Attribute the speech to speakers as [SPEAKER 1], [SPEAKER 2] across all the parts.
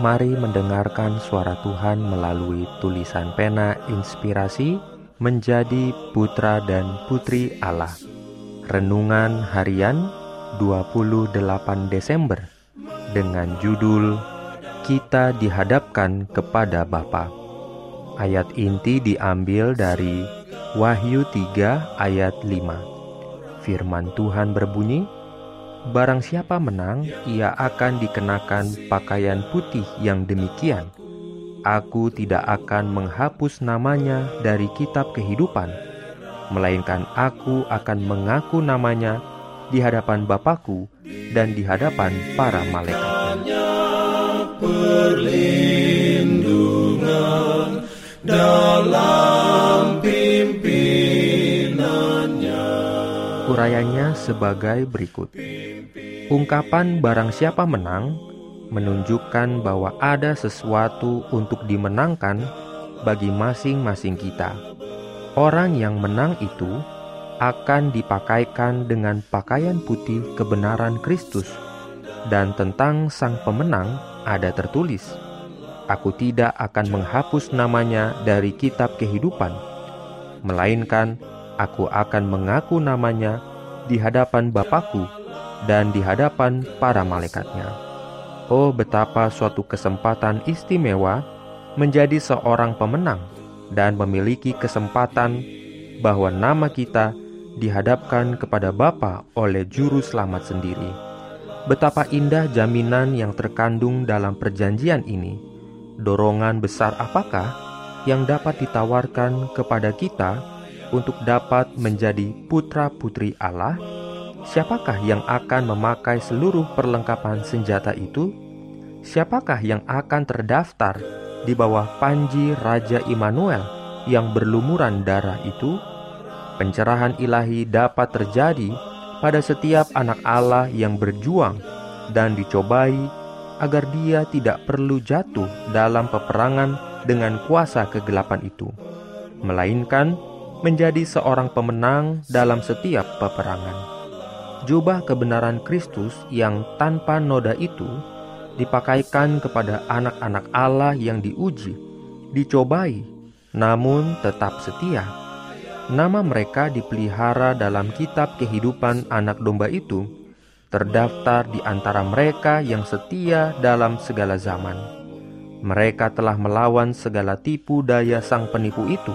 [SPEAKER 1] Mari mendengarkan suara Tuhan melalui tulisan pena inspirasi menjadi putra dan putri Allah. Renungan harian 28 Desember dengan judul Kita dihadapkan kepada Bapa. Ayat inti diambil dari Wahyu 3 ayat 5. Firman Tuhan berbunyi, Barang siapa menang, ia akan dikenakan pakaian putih yang demikian. Aku tidak akan menghapus namanya dari kitab kehidupan, melainkan aku akan mengaku namanya di hadapan Bapakku dan di hadapan para malaikat.
[SPEAKER 2] Perlindungan
[SPEAKER 1] sebagai berikut. Ungkapan barang siapa menang menunjukkan bahwa ada sesuatu untuk dimenangkan bagi masing-masing kita. Orang yang menang itu akan dipakaikan dengan pakaian putih kebenaran Kristus. Dan tentang sang pemenang ada tertulis, Aku tidak akan menghapus namanya dari kitab kehidupan, melainkan aku akan mengaku namanya di hadapan Bapakku dan di hadapan para malaikatnya. Oh betapa suatu kesempatan istimewa menjadi seorang pemenang dan memiliki kesempatan bahwa nama kita dihadapkan kepada Bapa oleh juru selamat sendiri. Betapa indah jaminan yang terkandung dalam perjanjian ini. Dorongan besar apakah yang dapat ditawarkan kepada kita untuk dapat menjadi putra-putri Allah? Siapakah yang akan memakai seluruh perlengkapan senjata itu? Siapakah yang akan terdaftar di bawah panji Raja Immanuel yang berlumuran darah itu? Pencerahan ilahi dapat terjadi pada setiap anak Allah yang berjuang dan dicobai agar dia tidak perlu jatuh dalam peperangan dengan kuasa kegelapan itu, melainkan menjadi seorang pemenang dalam setiap peperangan jubah kebenaran Kristus yang tanpa noda itu dipakaikan kepada anak-anak Allah yang diuji, dicobai, namun tetap setia. Nama mereka dipelihara dalam kitab kehidupan anak domba itu, terdaftar di antara mereka yang setia dalam segala zaman. Mereka telah melawan segala tipu daya sang penipu itu.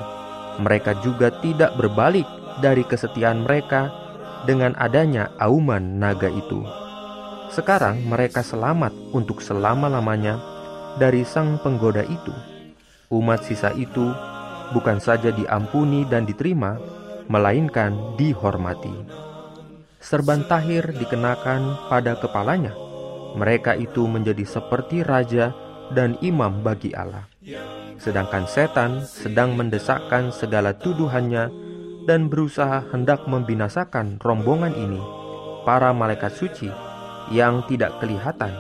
[SPEAKER 1] Mereka juga tidak berbalik dari kesetiaan mereka dengan adanya auman naga itu. Sekarang mereka selamat untuk selama-lamanya dari sang penggoda itu. Umat sisa itu bukan saja diampuni dan diterima, melainkan dihormati. Serban tahir dikenakan pada kepalanya. Mereka itu menjadi seperti raja dan imam bagi Allah. Sedangkan setan sedang mendesakkan segala tuduhannya dan berusaha hendak membinasakan rombongan ini, para malaikat suci yang tidak kelihatan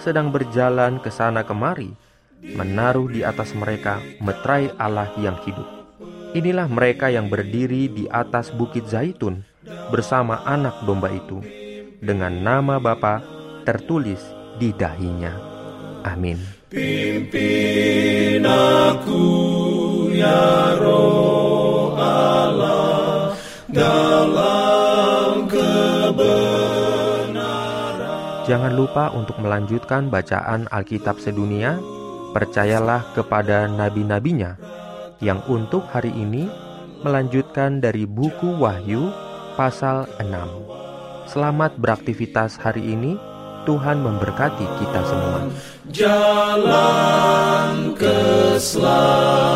[SPEAKER 1] sedang berjalan ke sana kemari, menaruh di atas mereka metrai Allah yang hidup. Inilah mereka yang berdiri di atas bukit Zaitun bersama anak domba itu, dengan nama Bapa tertulis di dahinya. Amin.
[SPEAKER 2] Pimpin aku ya
[SPEAKER 1] Jangan lupa untuk melanjutkan bacaan Alkitab sedunia. Percayalah kepada nabi-nabinya yang untuk hari ini melanjutkan dari buku Wahyu pasal 6. Selamat beraktivitas hari ini. Tuhan memberkati kita semua.
[SPEAKER 2] Jalan keselamatan.